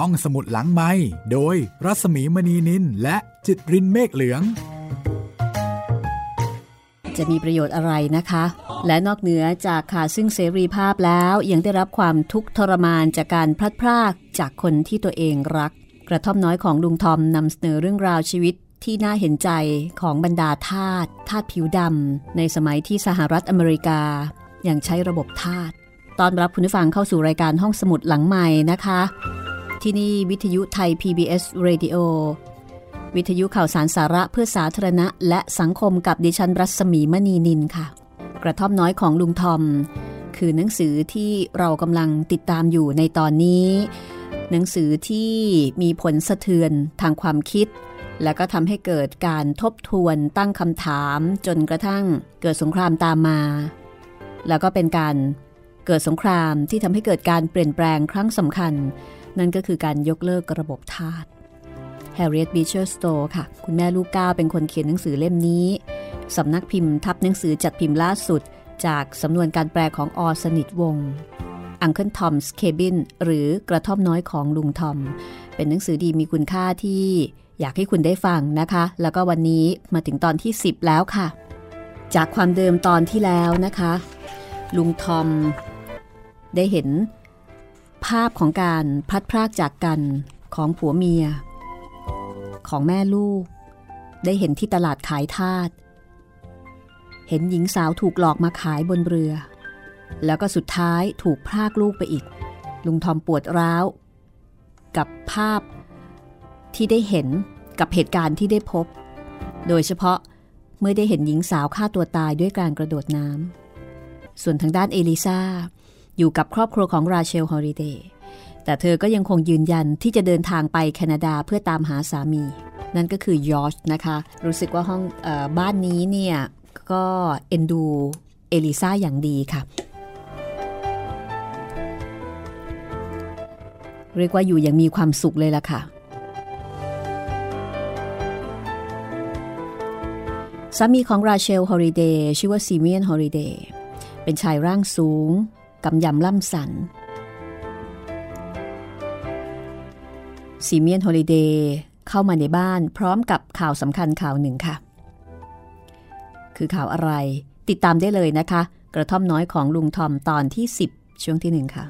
ห้องสมุดหลังไม้โดยรัสมีมณีนินและจิตรินเมฆเหลือง จะมีประโยชน์อะไรนะคะ และนอกเหนือจากขาดซึ่งเสรีภาพแล้วยังได้รับความทุกข์ทรมานจากการพลัดพรากจากคนที่ตัวเองรัก กระท่อมน้อยของลุงทอมนำเสนอเรื่องราวชีวิตที่น่าเห็นใจของบรรดาทาสทาสผิวดำในสมัยที่สหรัฐอเมริกายังใช้ระบบทาสตอนรับคุณผู้ฟังเข้าสู่รายการห้องสมุดหลังใหม่นะคะ ที่นี่วิทยุไทย PBS Radio วิทยุข่าวสารสาระเพื่อสาธารณะ และสังคมกับดิฉันรัศมีมณีนินค่ะ กระท่อมน้อยของลุงทอม คือหนังสือที่เรากำลังติดตามอยู่ในตอนนี้ หนังสือที่มีผลสะเทือนทางความคิด และก็ทำให้เกิดการทบทวนตั้งคำถามจนกระทั่งเกิดสงครามตามมา แล้วก็เป็นการเกิดสงครามที่ทำให้เกิดการเปลี่ยนแปลงครั้งสำคัญ นั่นก็คือการยกเลิกระบบทาส Harriet Beecher Stowe ค่ะ คุณแม่ลูกก้าวเป็นคนเขียนหนังสือเล่มนี้ สำนักพิมพ์ทับหนังสือจัดพิมพ์ล่าสุด จากสำนวนการแปลของอสนิทวงศ์ Uncle Tom's Cabin หรือกระท่อมน้อยของลุงทอม เป็นหนังสือดีมีคุณค่าที่อยากให้คุณได้ฟังนะคะ แล้วก็วันนี้มาถึงตอนที่ 10 แล้วค่ะ จากความเดิมตอนที่แล้วนะคะ ลุงทอมได้เห็น ภาพของการพัดพรากจากกันของผัวเมีย ของแม่ลูก ได้เห็นที่ตลาดขายทาสเห็นหญิงสาวถูกหลอกมาขายบนเรือ แล้วก็สุดท้ายถูกพรากลูกไปอีก ลุงทอมปวดร้าว กับภาพที่ได้เห็นกับเหตุการณ์ที่ได้พบ โดยเฉพาะเมื่อได้เห็นหญิงสาวฆ่าตัวตายด้วยการกระโดดน้ำส่วนทางด้านเอลิซา อยู่กับครอบครัวของราเชลฮอริเดย์แต่เธอก็ยังคงยืนยันที่จะเดินทางไปแคนาดาเพื่อตามหาสามี นั่นก็คือยอร์ชนะคะ รู้สึกว่าห้องออบ้านนี้เนี่ย ก็เอ็นดูเอลิซาอย่างดีค่ะเรียกว่าอยู่อย่างมีความสุขเลยล่ะค่ะ สามีของราเชล ฮอริเดย์ชื่อว่าซีเมียน ฮอริเดย์ เป็นชายร่างสูง กำยำล่ำสันซีเมียนฮอลิเดย์เข้ามาในบ้านพร้อมกับข่าวสำคัญข่าวหนึ่งค่ะ คือข่าวอะไรติดตามได้เลยนะคะ กระท่อมน้อยของลุงทอมตอนที่ 10 ช่วงที่หนึ่งค่ะ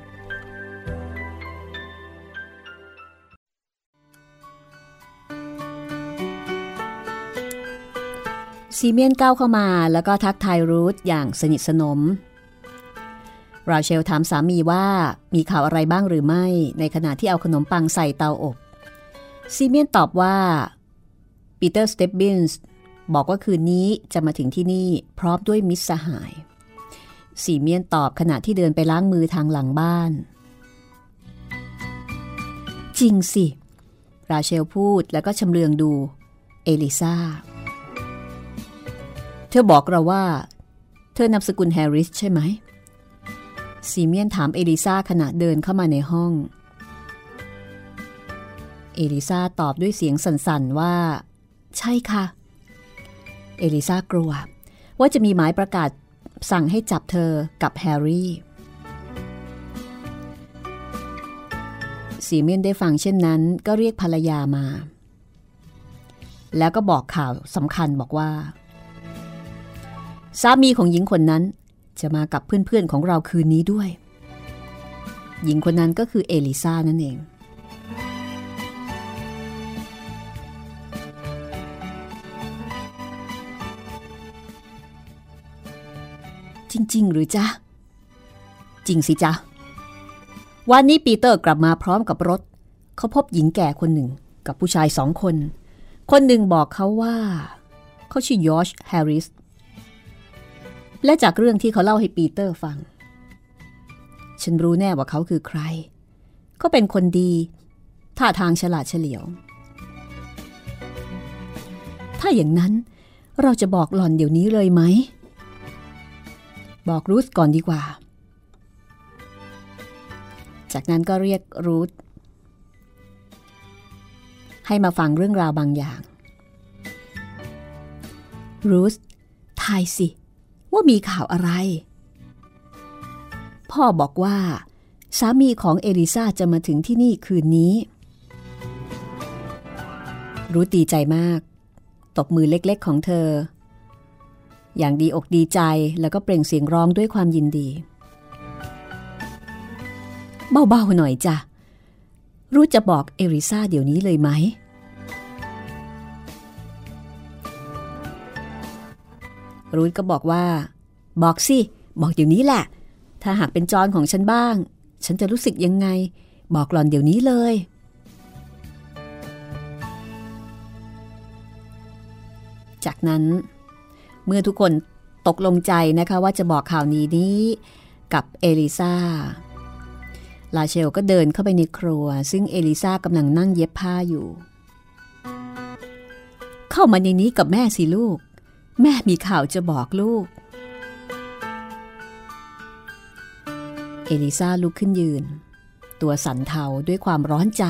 ซีเมียนก้าวเข้ามาแล้วก็ทักทายรูทอย่างสนิทสนม ราเชลถามสามีว่ามีข่าวอะไรบ้างหรือไม่ ในขณะที่เอาขนมปังใส่เตาอบซีเมียนตอบว่าปีเตอร์สเตปบินส์บอกว่าคืนนี้จะมาถึงที่นี่พร้อมด้วยมิตรสหายซีเมียนตอบขณะที่เดินไปล้างมือทางหลังบ้าน จริงสิ ราเชลพูดแล้วก็ชำเลืองดู เอลิซาเธอบอกเราว่า เธอนามสกุลแฮร์ริสใช่ไหม ซีเมียนถามเอลิซาขณะเดินเข้ามาในห้อง เอลิซาตอบด้วยเสียงสั่นๆว่า ใช่ค่ะ เอลิซากลัว ว่าจะมีหมายประกาศสั่งให้จับเธอกับแฮร์รี่ซีเมียนได้ฟังเช่นนั้นก็เรียกภรรยามา แล้วก็บอกข่าวสำคัญบอกว่า สามีของหญิงคนนั้น จะมากับเพื่อนๆของเราคืนนี้ด้วย หญิงคนนั้นก็คือเอลิซานั่นเอง จริง ๆ หรือจ๊ะ จริงสิจ๊ะ วันนี้ปีเตอร์กลับมาพร้อมกับรถ เขาพบหญิงแก่คนหนึ่งกับผู้ชายสองคน คนหนึ่งบอกเขาว่า เขาชื่อยอชแฮร์ริส และจากเรื่องที่เขาเล่าให้ปีเตอร์ฟัง ฉันรู้แน่ว่าเขาคือใคร เขาเป็นคนดีท่าทางฉลาดเฉลียว ถ้าอย่างนั้นเราจะบอกหล่อนเดี๋ยวนี้เลยไหม บอกรูธก่อนดีกว่า จากนั้นก็เรียกรูธให้มาฟังเรื่องราวบางอย่าง รูธทายสิ ว่ามีข่าวอะไร พ่อบอกว่า สามีของเอลิซาจะมาถึงที่นี่คืนนี้ รู้ตีใจมาก ตบมือเล็กๆของเธอ อย่างดีอกดีใจแล้วก็เปล่งเสียงร้องด้วยความยินดี เบาๆหน่อยจ้ะรู้จะบอกเอริซาเดี๋ยวนี้เลยไหม รูทก็บอกว่า บอกสิ บอกเดี๋ยวนี้แหละ ถ้าหากเป็นจอนของฉันบ้าง ฉันจะรู้สึกยังไง บอกหล่อนเดี๋ยวนี้เลย จากนั้น เมื่อทุกคนตกลงใจนะคะว่าจะบอกข่าวนี้นี้กับเอลิซาลาเชลก็เดินเข้าไปในครัว ซึ่งเอลิซากำลังนั่งเย็บผ้าอยู่ เข้ามาในนี้กับแม่สิลูก แม่มีข่าวจะบอกลูก เอลิซาลุกขึ้นยืน ตัวสั่นเทาด้วยความร้อนใจ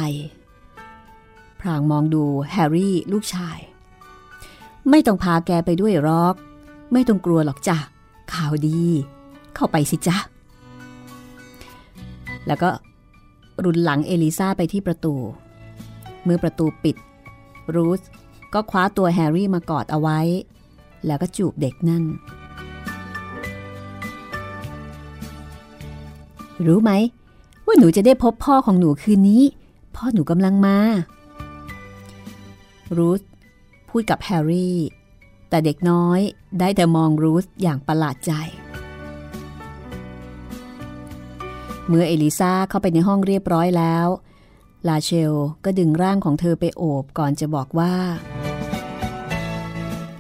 พรางมองดูแฮร์รี่ลูกชาย ไม่ต้องพาแกไปด้วยรอก ไม่ต้องกลัวหรอกจ้ะ ข่าวดี เข้าไปสิจ้ะ แล้วก็รุนหลังเอลิซาไปที่ประตู เมื่อประตูปิด รูธก็คว้าตัวแฮร์รี่มากอดเอาไว้ แล้วก็จูบเด็กนั่น รู้ไหม ว่าหนูจะได้พบพ่อของหนูคืนนี้ พ่อหนูกำลังมา รูธพูดกับแฮร์รี่ แต่เด็กน้อยได้แต่มองรูธอย่างประหลาดใจ เมื่อเอลิซาเข้าไปในห้องเรียบร้อยแล้ว ลาเชลก็ดึงร่างของเธอไปโอบก่อนจะบอกว่า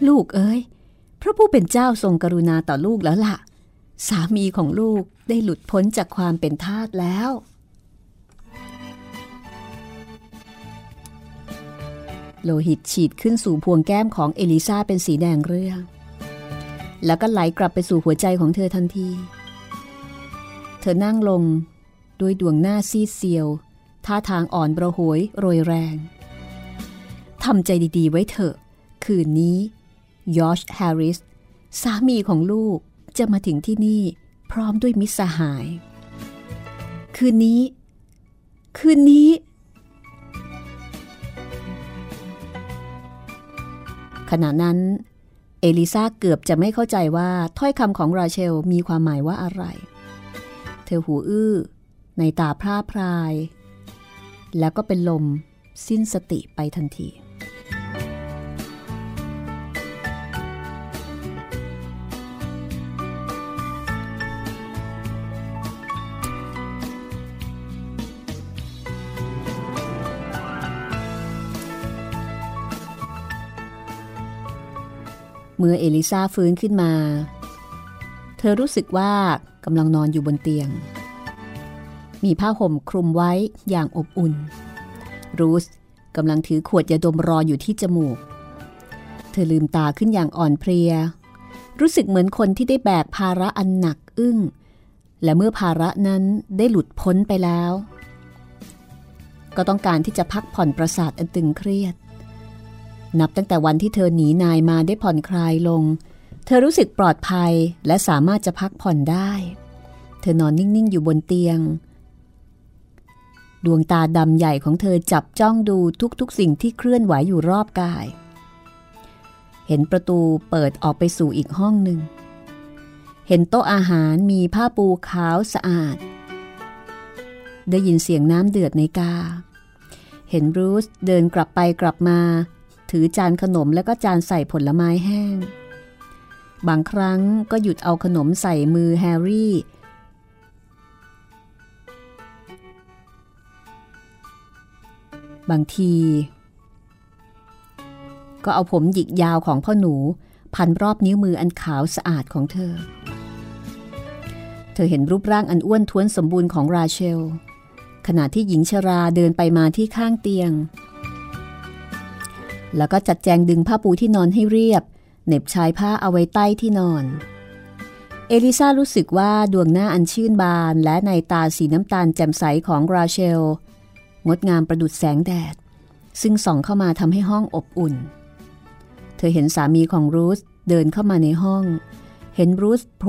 ลูกเอ้ยพระผู้เป็นเจ้าทรงกรุณาต่อลูกแล้วล่ะ สามีของลูกได้หลุดพ้นจากความเป็นทาสแล้ว โลหิตฉีดขึ้นสู่พวงแก้มของเอลิซาเป็นสีแดงเรื่อง แล้วก็ไหลกลับไปสู่หัวใจของเธอทันที เธอนั่งลงด้วยดวงหน้าซีดเซียว ท่าทางอ่อนประหวยโรยแรงทำใจดีๆไว้เถอะ คืนนี้ ยอชแฮร์ริสสามีของลูกจะมาถึงที่นี่พร้อมด้วยมิสหาย คืนนี้ คืนนี้ ขณะนั้น เอลิซาเกือบจะไม่เข้าใจว่าถ้อยคำของราเชลมีความหมายว่าอะไร เธอหูอื้อ ในตาพร่าพราย แล้วก็เป็นลมสิ้นสติไปทันที เมื่อเอลิซาฟื้นขึ้นมา เธอรู้สึกว่ากำลังนอนอยู่บนเตียง มีผ้าห่มคลุมไว้อย่างอบอุ่น รูสกำลังถือขวดยาดมรออยู่ที่จมูก เธอลืมตาขึ้นอย่างอ่อนเพลีย รู้สึกเหมือนคนที่ได้แบกภาระอันหนักอึ้ง และเมื่อภาระนั้นได้หลุดพ้นไปแล้ว ก็ต้องการที่จะพักผ่อนประสาทอันตึงเครียด นับตั้งแต่วันที่เธอหนีนายมาได้ผ่อนคลายลง เธอรู้สึกปลอดภัยและสามารถจะพักผ่อนได้ เธอนอนนิ่งๆอยู่บนเตียง ดวงตาดำใหญ่ของเธอจับจ้องดูทุกๆ สิ่งที่เคลื่อนไหวอยู่รอบกาย เห็นประตูเปิดออกไปสู่อีกห้องหนึ่ง เห็นโต๊ะอาหารมีผ้าปูขาวสะอาด ได้ยินเสียงน้ำเดือดในกาเห็นบรูซเดินกลับไปกลับมา ถือจานขนมแล้วก็จานใส่ผลไม้แห้ง บางครั้งก็หยุดเอาขนมใส่มือแฮร์รี่ บางที ก็เอาผมหยิกยาวของพ่อหนู พันรอบนิ้วมืออันขาวสะอาดของเธอ เธอเห็นรูปร่างอันอ้วนท้วนสมบูรณ์ของราเชลขณะที่หญิงชราเดินไปมาที่ข้างเตียง แล้วก็จัดแจงดึงผ้าปูที่นอนให้เรียบเน็บชายผ้าเอาไว้ใต้ที่นอน เอลิซารู้สึกว่าดวงหน้าอันชื่นบานและในตาสีน้ำตาลแจ่มใสของราเชล งดงามประดุดแสงแดด ซึ่งส่องเข้ามาทำให้ห้องอบอุ่น เธอเห็นสามีของรูธเดินเข้ามาในห้อง เห็นรูธโผ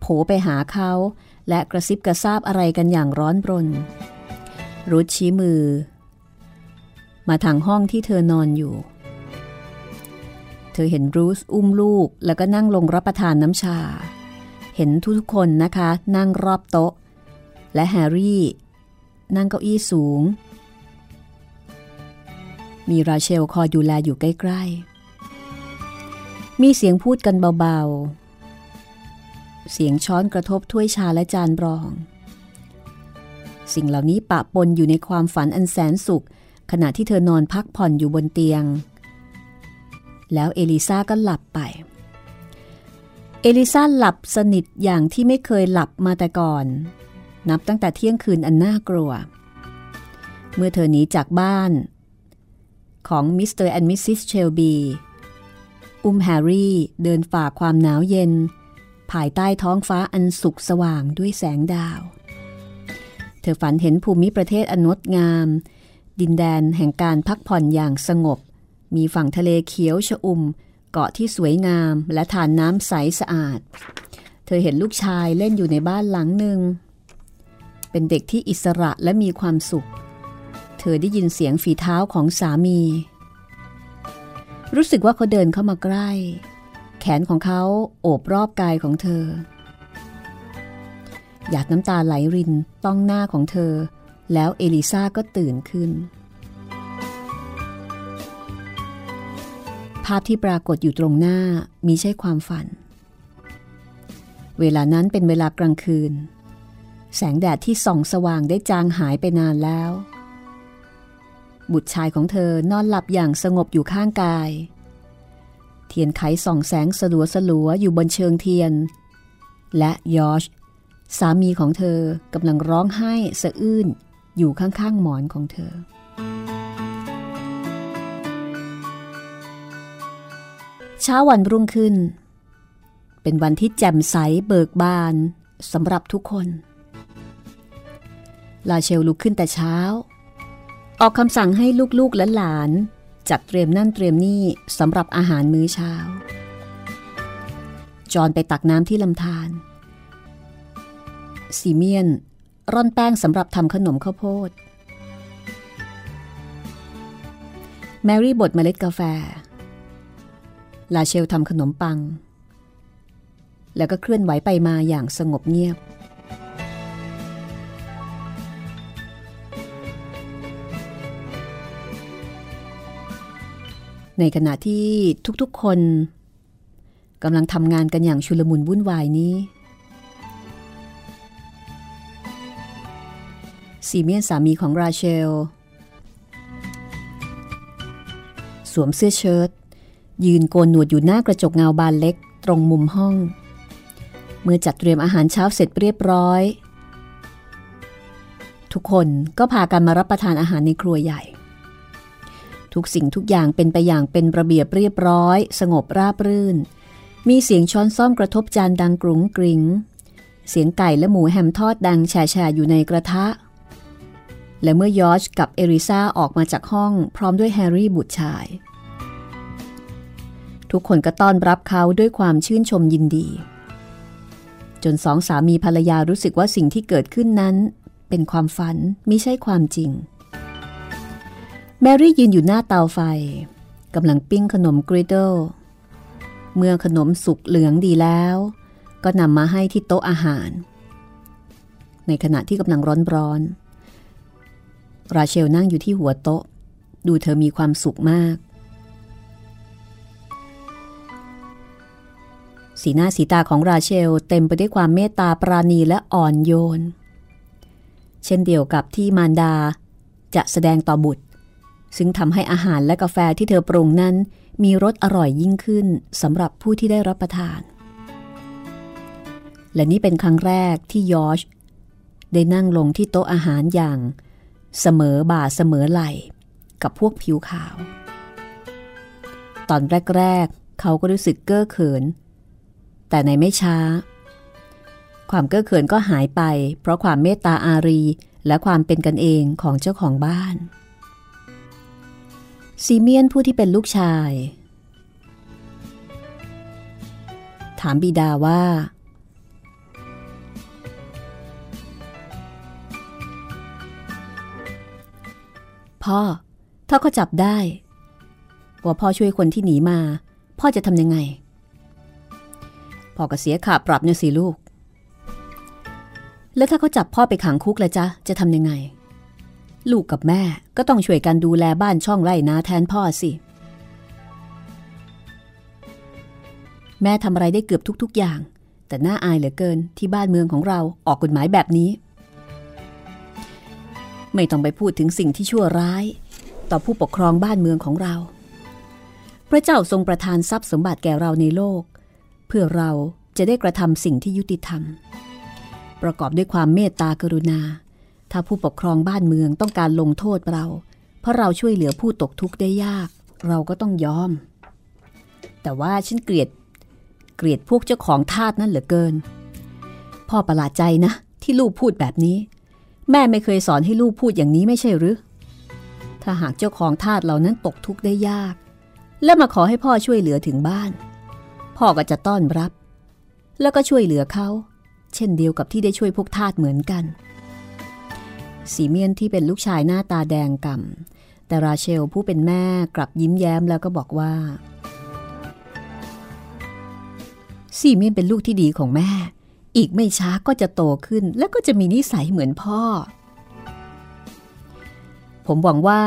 โผไปหาเขา และกระซิบกระซาบอะไรกันอย่างร้อนรนรูธชี้มือ มาทางห้องที่เธอนอนอยู่ เธอเห็นบรูซอุ้มลูกแล้วก็นั่งลงรับประทานน้ำชา เห็นทุกๆคนนะคะ นั่งรอบโต๊ะ และแฮร์รี่ นั่งเก้าอี้สูง มีราเชลคอยดูแลอยู่ใกล้ๆ มีเสียงพูดกันเบาๆ เสียงช้อนกระทบถ้วยชาและจานรอง สิ่งเหล่านี้ปะปนอยู่ในความฝันอันแสนสุข ขณะที่เธอนอนพักผ่อนอยู่บนเตียง แล้วเอลิซาก็หลับไป เอลิซาหลับสนิทอย่างที่ไม่เคยหลับมาแต่ก่อน นับตั้งแต่เที่ยงคืนอันน่ากลัว เมื่อเธอหนีจากบ้าน ของ Mr. and Mrs. เชลบีอุ้มแฮร์รี่เดินฝ่าความหนาวเย็น ภายใต้ท้องฟ้าอันสุกสว่างด้วยแสงดาว เธอฝันเห็นภูมิประเทศอันงดงาม ดินแดนแห่งการพักผ่อนอย่างสงบ มีฝั่งทะเลเขียวชอุ่ม เกาะที่สวยงามและธารน้ำใสสะอาด เธอเห็นลูกชายเล่นอยู่ในบ้านหลังหนึ่ง เป็นเด็กที่อิสระและมีความสุข เธอได้ยินเสียงฝีเท้าของสามี รู้สึกว่าเขาเดินเข้ามาใกล้ แขนของเขาโอบรอบกายของเธอ หยาดน้ำตาไหลรินต้องหน้าของเธอ แล้วเอลิซาก็ตื่นขึ้น ภาพที่ปรากฏอยู่ตรงหน้ามีใช่ความฝัน เวลานั้นเป็นเวลากลางคืน แสงแดดที่ส่องสว่างได้จางหายไปนานแล้ว บุตรชายของเธอนอนหลับอย่างสงบอยู่ข้างกาย เทียนไขส่องแสงสลัวสลัวอยู่บนเชิงเทียน และยอชสามีของเธอกำลังร้องไห้สะอื้น อยู่ข้างๆหมอนของเธอ เช้าวันรุ่งขึ้น เป็นวันที่แจ่มใสเบิกบานสำหรับทุกคน ลาเชลลุกขึ้นแต่เช้า ออกคำสั่งให้ลูกๆและหลาน จัดเตรียมนั่นเตรียมนี่สำหรับอาหารมื้อเช้า จอนไปตักน้ำที่ลำธารซีเมียน ร่อนแป้งสำหรับทำขนมข้าวโพด แมรี่บดเมล็ดกาแฟ ลาเชลทำขนมปัง แล้วก็เคลื่อนไหวไปมาอย่างสงบเงียบ ในขณะที่ทุกๆคนกำลังทำงานกันอย่างชุลมุนวุ่นวายนี้ ซีเมียนสามีของราเชล สวมเสื้อเชิ้ตยืนโกนหนวดอยู่หน้ากระจกเงาบานเล็กตรงมุมห้อง เมื่อจัดเตรียมอาหารเช้าเสร็จเรียบร้อย ทุกคนก็พากันมารับประทานอาหารในครัวใหญ่ ทุกสิ่งทุกอย่างเป็นไปอย่างเป็นระเบียบเรียบร้อย สงบราบรื่น มีเสียงช้อนซ่อมกระทบจานดังกรุงกริงเสียงไก่และหมูแฮมทอดดังแฉะอยู่ในกระทะ และเมื่อยอชกับเอริซาออกมาจากห้องพร้อมด้วยแฮร์รี่บุตรชาย ทุกคนก็ต้อนรับเขาด้วยความชื่นชมยินดี จนสองสามีภรรยารู้สึกว่าสิ่งที่เกิดขึ้นนั้น เป็นความฝันไม่ใช่ความจริง แมรี่ยืนอยู่หน้าเตาไฟกำลังปิ้งขนมกริดเดิลเมื่อขนมสุกเหลืองดีแล้ว ก็นำมาให้ที่โต๊ะอาหาร ในขณะที่กำลังร้อนๆ ราเชลนั่งอยู่ที่หัวโต๊ะ ดูเธอมีความสุขมาก สีหน้าสีตาของราเชลเต็มไปด้วยความเมตตาปราณีและอ่อนโยน เช่นเดียวกับที่มารดาจะแสดงต่อบุตร ซึ่งทำให้อาหารและกาแฟที่เธอปรุงนั้น มีรสอร่อยยิ่งขึ้นสำหรับผู้ที่ได้รับประทาน และนี่เป็นครั้งแรกที่ยอชได้นั่งลงที่โต๊ะอาหารอย่าง เสมอบ่าเสมอไหลกับพวกผิวขาว ตอนแรก ๆ เขาก็รู้สึกเก้อเขิน แต่ในไม่ช้า ความเก้อเขินก็หายไป เพราะความเมตตาอารีและความเป็นกันเองของเจ้าของบ้าน ซีเมียนผู้ที่เป็นลูกชาย ถามบิดาว่า พ่อ ถ้าเขาจับได้ว่าพ่อช่วยคนที่หนีมา พ่อจะทำยังไง พ่อก็เสียขาปรับเนี่ยสิลูก แล้วถ้าเขาจับพ่อไปขังคุกละจ๊ะ จะทำยังไง ลูกกับแม่ก็ต้องช่วยกันดูแลบ้านช่องไร่นาแทนพ่อสิ แม่ทำอะไรได้เกือบทุก ๆ อย่าง แต่น่าอายเหลือเกินที่บ้านเมืองของเราออกกฎหมายแบบนี้ ไม่ต้องไปพูดถึงสิ่งที่ชั่วร้าย ต่อผู้ปกครองบ้านเมืองของเรา พระเจ้าทรงประทานทรัพย์สมบัติแก่เราในโลก เพื่อเราจะได้กระทำสิ่งที่ยุติธรรม ประกอบด้วยความเมตตากรุณา ถ้าผู้ปกครองบ้านเมืองต้องการลงโทษเรา เพราะเราช่วยเหลือผู้ตกทุกข์ได้ยาก เราก็ต้องยอม แต่ว่าฉันเกลียด เกลียดพวกเจ้าของทาสนั่นเหลือเกิน พ่อประหลาดใจนะ ที่ลูกพูดแบบนี้ แม่ไม่เคยสอนให้ลูกพูดอย่างนี้ไม่ใช่หรือ ถ้าหากเจ้าของทาสเหล่านั้นตกทุกข์ได้ยาก และมาขอให้พ่อช่วยเหลือถึงบ้าน พ่อก็จะต้อนรับ แล้วก็ช่วยเหลือเขา เช่นเดียวกับที่ได้ช่วยพวกทาสเหมือนกันสีเมียนที่เป็นลูกชายหน้าตาแดงกำ่ำแต่ราเชลผู้เป็นแม่กลับยิ้มแย้มแล้วก็บอกว่าสีเมียนเป็นลูกที่ดีของแม่ อีกไม่ช้าก็จะโตขึ้นและก็จะมีนิสัยเหมือนพ่อ ผมหวังว่า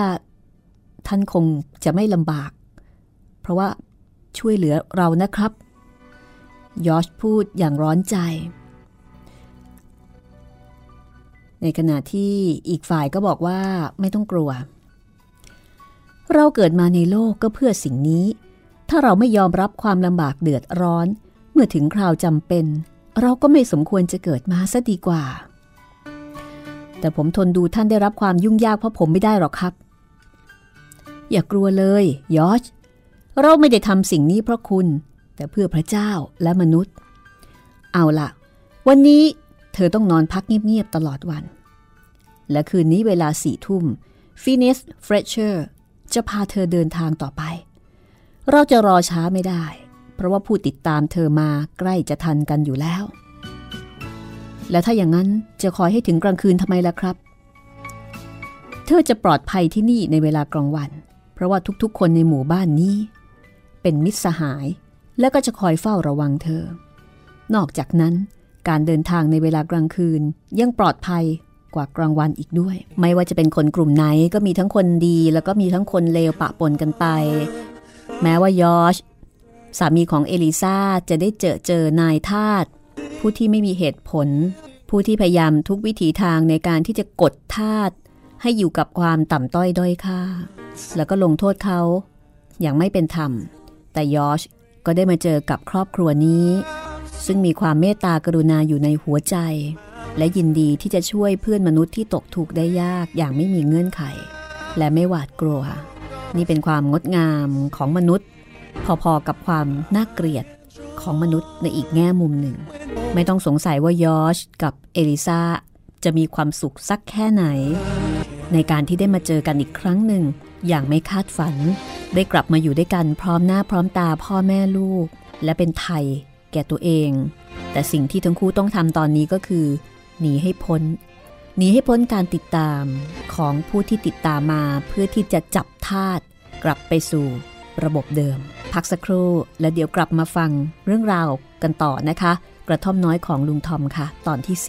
ท่านคงจะไม่ลำบาก เพราะว่าช่วยเหลือเรานะครับ ยอชพูดอย่างร้อนใจ ในขณะที่อีกฝ่ายก็บอกว่าไม่ต้องกลัว เราเกิดมาในโลกก็เพื่อสิ่งนี้ ถ้าเราไม่ยอมรับความลำบากเดือดร้อน เมื่อถึงคราวจำเป็น เราก็ไม่สมควรจะเกิดมาซะดีกว่า แต่ผมทนดูท่านได้รับความยุ่งยากเพราะผมไม่ได้หรอกครับ อย่ากลัวเลยยอชเราไม่ได้ทำสิ่งนี้เพราะคุณ แต่เพื่อพระเจ้าและมนุษย์ เอาละวันนี้เธอต้องนอนพักเงียบๆตลอดวัน และคืนนี้เวลาสี่ทุ่มฟินิสเฟรชเชอร์จะพาเธอเดินทางต่อไป เราจะรอช้าไม่ได้ เพราะว่าผู้ติดตามเธอมาใกล้จะทันกันอยู่แล้ว และถ้าอย่างนั้นจะคอยให้ถึงกลางคืนทำไมล่ะครับ เธอจะปลอดภัยที่นี่ในเวลากลางวัน เพราะว่าทุกๆ คนในหมู่บ้านนี้ เป็นมิตรสหาย และก็จะคอยเฝ้าระวังเธอ นอกจากนั้นการเดินทางในเวลากลางคืนยังปลอดภัยกว่ากลางวันอีกด้วย ไม่ว่าจะเป็นคนกลุ่มไหนก็มีทั้งคนดี แล้วก็มีทั้งคนเลวปะปนกันไป แม้ว่ายอช สามีของเอลิซาจะได้เจอเจอนายทาสผู้ที่ไม่มีเหตุผล ผู้ที่พยายามทุกวิถีทางในการที่จะกดทาสให้อยู่กับความต่ำต้อยด้อยค่า แล้วก็ลงโทษเขาอย่างไม่เป็นธรรม แต่ยอชก็ได้มาเจอกับครอบครัวนี้ ซึ่งมีความเมตตากรุณาอยู่ในหัวใจ และยินดีที่จะช่วยเพื่อนมนุษย์ที่ตกทุกข์ได้ยากอย่างไม่มีเงื่อนไข และไม่หวาดกลัว นี่เป็นความงดงามของมนุษย์ พอๆกับความน่าเกลียดของมนุษย์ในอีกแง่มุมหนึ่ง ไม่ต้องสงสัยว่ายอชกับเอลิซาจะมีความสุขสักแค่ไหน ในการที่ได้มาเจอกันอีกครั้งหนึ่ง อย่างไม่คาดฝัน ได้กลับมาอยู่ด้วยกันพร้อมหน้าพร้อมตาพ่อแม่ลูก และเป็นไทยแก่ตัวเอง แต่สิ่งที่ทั้งคู่ต้องทำตอนนี้ก็คือหนีให้พ้นหนีให้พ้นการติดตามของผู้ที่ติดตามมาเพื่อที่จะจับทาสกลับไปสู่ ระบบเดิม พักสักครู่และเดี๋ยวกลับมาฟังเรื่องราวกันต่อนะคะ กระท่อมน้อยของลุงทอมค่ะ ตอนที่ 10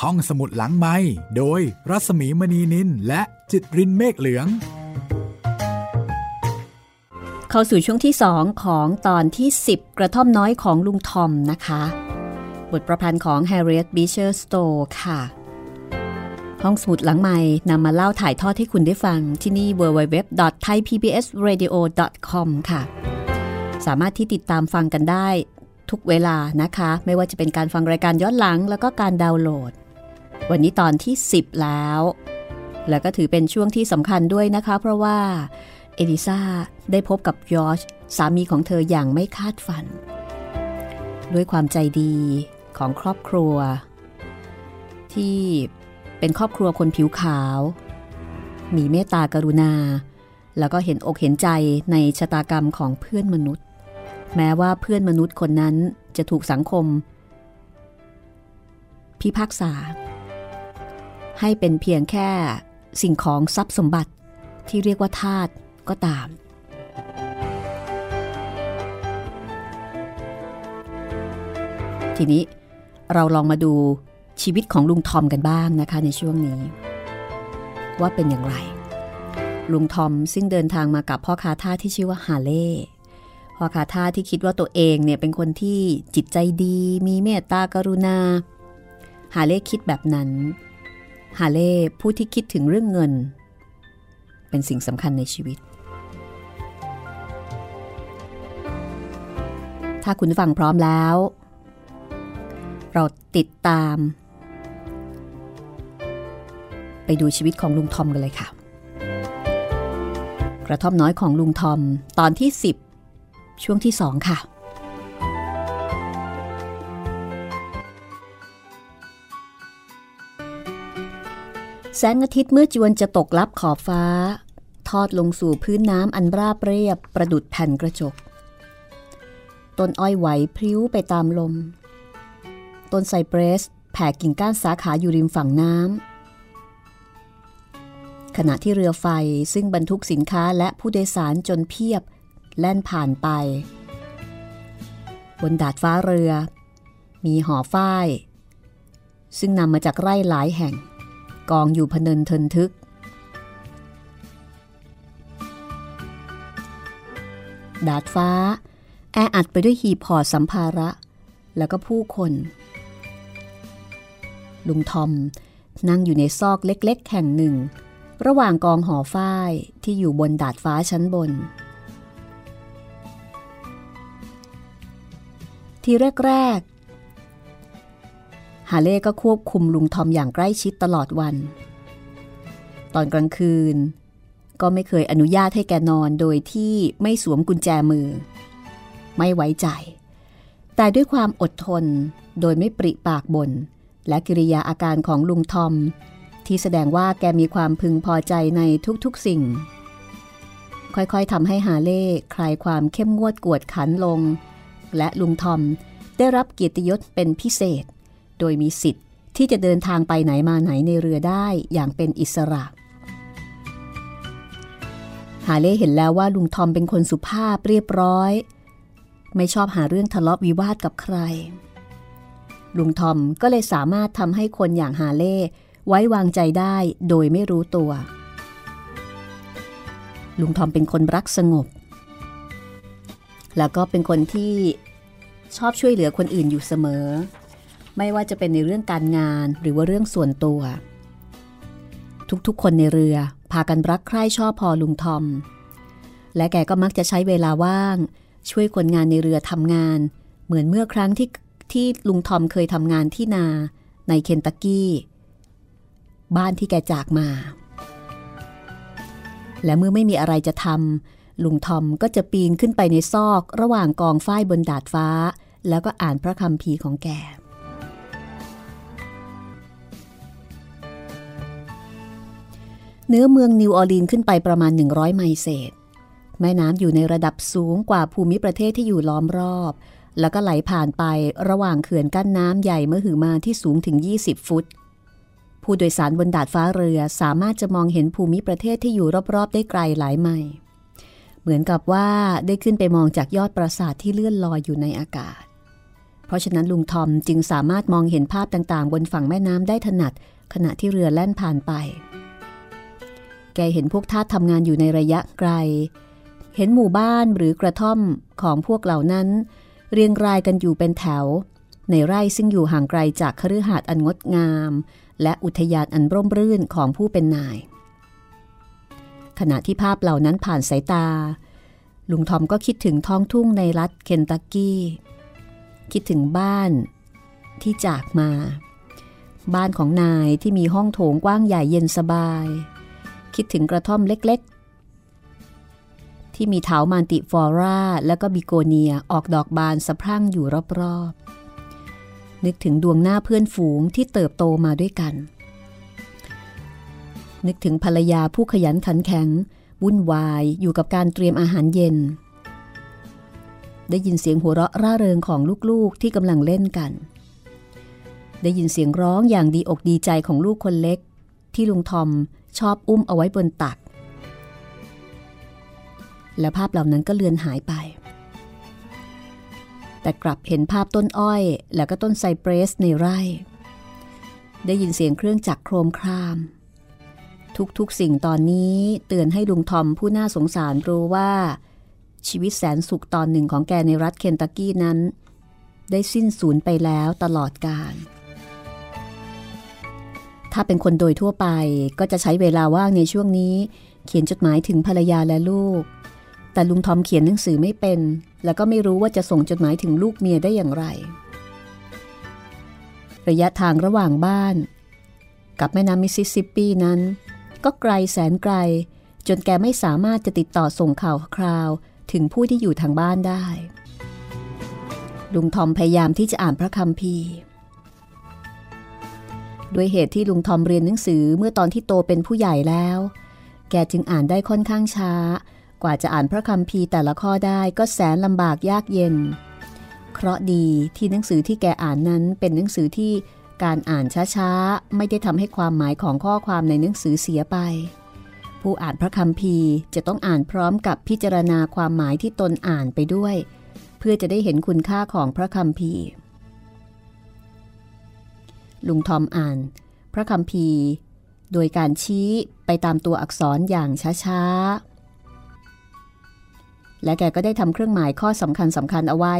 ห้องสมุดหลังไม้โดยรัสมีมณีนินและจิตรินเมฆเหลือง เข้าสู่ช่วงที่ 2 ของตอนที่ 10 กระท่อมน้อยของลุงทอมนะคะ บทประพันธ์ของ Harriet Beecher Stowe ค่ะ ห้องสมุดหลังใหม่นำมาเล่าถ่ายทอดให้คุณได้ฟังที่นี่ www.thaipbsradio.com ค่ะ สามารถที่ติดตามฟังกันได้ทุกเวลานะคะ ไม่ว่าจะเป็นการฟังรายการย้อนหลัง แล้วก็การดาวน์โหลด วันนี้ตอนที่ 10 แล้ว แล้วก็ถือเป็นช่วงที่สำคัญด้วยนะคะ เพราะว่าเอลิซาได้พบกับยอร์ชสามีของเธออย่างไม่คาดฝัน ด้วยความใจดีของครอบครัว ที่ เป็นครอบครัวคนผิวขาว มีเมตตากรุณา แล้วก็เห็นอกเห็นใจในชะตากรรมของเพื่อนมนุษย์ แม้ว่าเพื่อนมนุษย์คนนั้นจะถูกสังคม พิพากษา ให้เป็นเพียงแค่สิ่งของทรัพย์สมบัติที่เรียกว่าทาตก็ตาม ทีนี้เราลองมาดู ชีวิตของลุงทอมกันบ้างนะคะในช่วงนี้ ว่าเป็นอย่างไร ลุงทอมซึ่งเดินทางมากับพ่อคาท่าที่ชื่อว่าฮาเล่พ่อคาท่าที่คิดว่าตัวเองเนี่ยเป็นคนที่จิตใจดี มีเมตตากรุณา ฮาเล่คิดแบบนั้น ฮาเล่ผู้ที่คิดถึงเรื่องเงิน เป็นสิ่งสำคัญในชีวิต ถ้าคุณฟังพร้อมแล้ว เราติดตาม ไปดูชีวิตของลุงทอมกันเลยค่ะ กระท่อมน้อยของลุงทอมตอนที่ 10 ช่วงที่2ค่ะ แสงอาทิตย์เมื่อจวนจะตกลับขอบฟ้า ทอดลงสู่พื้นน้ำอันราบเรียบประดุดแผ่นกระจกต้นอ้อยไหวพริ้วไปตามลม ต้นไซเปรสแผ่กิ่งก้านสาขาอยู่ริมฝั่งน้ำ ขณะที่เรือไฟซึ่งบรรทุกสินค้าและผู้โดยสารจนเพียบ แล่นผ่านไป บนดาดฟ้าเรือ มีหอฝ้าย ซึ่งนำมาจากไร่หลายแห่ง กองอยู่พเนินเทินทึก ดาดฟ้า แออัดไปด้วยหีบห่อสัมภาระ แล้วก็ผู้คน ลุงทอมนั่งอยู่ในซอกเล็กๆแห่งหนึ่ง ระหว่างกองหอฝ้ายที่อยู่บนดาดฟ้าชั้นบน ทีแรกๆ ฮาเล่ก็ควบคุมลุงทอมอย่างใกล้ชิดตลอดวัน ตอนกลางคืน ก็ไม่เคยอนุญาตให้แกนอนโดยที่ไม่สวมกุญแจมือ ไม่ไว้ใจ แต่ด้วยความอดทนโดยไม่ปริปากบนและกิริยาอาการของลุงทอม ที่แสดงว่าแกมีความพึงพอใจในทุกๆสิ่ง ค่อยๆทำให้ฮาเล่คลายความเข้มงวดกวดขันลง และลุงทอมได้รับเกียรติยศเป็นพิเศษ โดยมีสิทธิ์ที่จะเดินทางไปไหนมาไหนในเรือได้อย่างเป็นอิสระฮาเล่เห็นแล้วว่าลุงทอมเป็นคนสุภาพเรียบร้อย ไม่ชอบหาเรื่องทะเลาะวิวาทกับใคร ลุงทอมก็เลยสามารถทำให้คนอย่างฮาเล่ ไว้วางใจได้โดยไม่รู้ตัว ลุงทอมเป็นคนรักสงบ แล้วก็เป็นคนที่ชอบช่วยเหลือคนอื่นอยู่เสมอ ไม่ว่าจะเป็นในเรื่องการงานหรือว่าเรื่องส่วนตัว ทุกๆ คนในเรือพากันรักใคร่ชอบพอลุงทอม และแกก็มักจะใช้เวลาว่าง ช่วยคนงานในเรือทำงาน เหมือนเมื่อครั้งที่ที่ลุงทอมเคยทำงานที่นาในเคนตักกี้ บ้านที่แกจากมา และเมื่อไม่มีอะไรจะทำลุงทอมก็จะปีนขึ้นไปในซอกระหว่างกองฝ้ายบนดาดฟ้า แล้วก็อ่านพระคำพีของแกเนื้อเมืองนิวออร์ลีนขึ้นไปประมาณ 100 ไมล์เศษ แม่น้ำอยู่ในระดับสูงกว่าภูมิประเทศที่อยู่ล้อมรอบ แล้วก็ไหลผ่านไประหว่างเขื่อนกั้นน้ำใหญ่เมื่อหือมาที่สูงถึง 20 ฟุต ผู้โดยสารบนดาดฟ้าเรือสามารถจะมองเห็นภูมิประเทศที่อยู่รอบๆ ได้ไกลหลายไมล์เหมือนกับว่าได้ขึ้นไปมองจากยอดปราสาทที่เลื่อนลอยอยู่ในอากาศ เพราะฉะนั้นลุงทอมจึงสามารถมองเห็นภาพต่างๆ บนฝั่งแม่น้ำได้ถนัด ขณะที่เรือแล่นผ่านไป แกเห็นพวกทาสทำงานอยู่ในระยะไกล เห็นหมู่บ้านหรือกระท่อมของพวกเหล่านั้น เรียงรายกันอยู่เป็นแถว ในไร่ซึ่งอยู่ห่างไกลจากคฤหาสน์อันงดงาม และอุทยานอันร่มรื่นของผู้เป็นนาย ขณะที่ภาพเหล่านั้นผ่านสายตา ลุงทอมก็คิดถึงท้องทุ่งในรัฐเคนตักกี้ คิดถึงบ้านที่จากมา บ้านของนายที่มีห้องโถงกว้างใหญ่เย็นสบาย คิดถึงกระท่อมเล็กๆ ที่มีเถามันติฟอร่าและก็บิโกเนียออกดอกบานสะพรั่งอยู่รอบๆ นึกถึงดวงหน้าเพื่อนฝูงที่เติบโตมาด้วยกัน นึกถึงภรรยาผู้ขยันขันแข็งวุ่นวายอยู่กับการเตรียมอาหารเย็น ได้ยินเสียงหัวเราะร่าเริงของลูกๆที่กำลังเล่นกัน ได้ยินเสียงร้องอย่างดีอกดีใจของลูกคนเล็ก ที่ลุงทอมชอบอุ้มเอาไว้บนตัก และภาพเหล่านั้นก็เลือนหายไป แต่กลับเห็นภาพต้นอ้อย แล้วก็ต้นไซเปรสในไร่ ได้ยินเสียงเครื่องจักรโครมคราม ทุกๆสิ่งตอนนี้เตือนให้ลุงทอมผู้น่าสงสารรู้ว่า ชีวิตแสนสุขตอนหนึ่งของแกในรัฐเคนตักกี้นั้น ได้สิ้นสูญไปแล้วตลอดกาลถ้าเป็นคนโดยทั่วไปก็จะใช้เวลาว่างในช่วงนี้ เขียนจดหมายถึงภรรยาและลูก แต่ลุงทอมเขียนหนังสือไม่เป็น แล้วก็ไม่รู้ว่าจะส่งจดหมายถึงลูกเมียได้อย่างไร ระยะทางระหว่างบ้าน กับแม่น้ำมิสซิสซิปปีนั้น ก็ไกลแสนไกล จนแกไม่สามารถจะติดต่อส่งข่าวคราวถึงผู้ที่อยู่ทางบ้านได้ ลุงทอมพยายามที่จะอ่านพระคัมภีร์ด้วยเหตุที่ลุงทอมเรียนหนังสือเมื่อตอนที่โตเป็นผู้ใหญ่แล้ว แกจึงอ่านได้ค่อนข้างช้า กว่าจะอ่านพระคัมภีร์แต่ละข้อได้ก็แสนลำบากยากเย็น เคราะดีที่หนังสือที่แกอ่านนั้นเป็นหนังสือที่การอ่านช้าๆ ไม่ได้ทำให้ความหมายของข้อความในหนังสือเสียไป ผู้อ่านพระคัมภีร์จะต้องอ่านพร้อมกับพิจารณาความหมายที่ตนอ่านไปด้วย เพื่อจะได้เห็นคุณค่าของพระคัมภีร์ลุงทอมอ่าน พระคัมภีร์โดยการชี้ไปตามตัวอักษรอย่างช้าๆ และแกก็ได้ทำเครื่องหมายข้อสำคัญสำคัญเอาไว้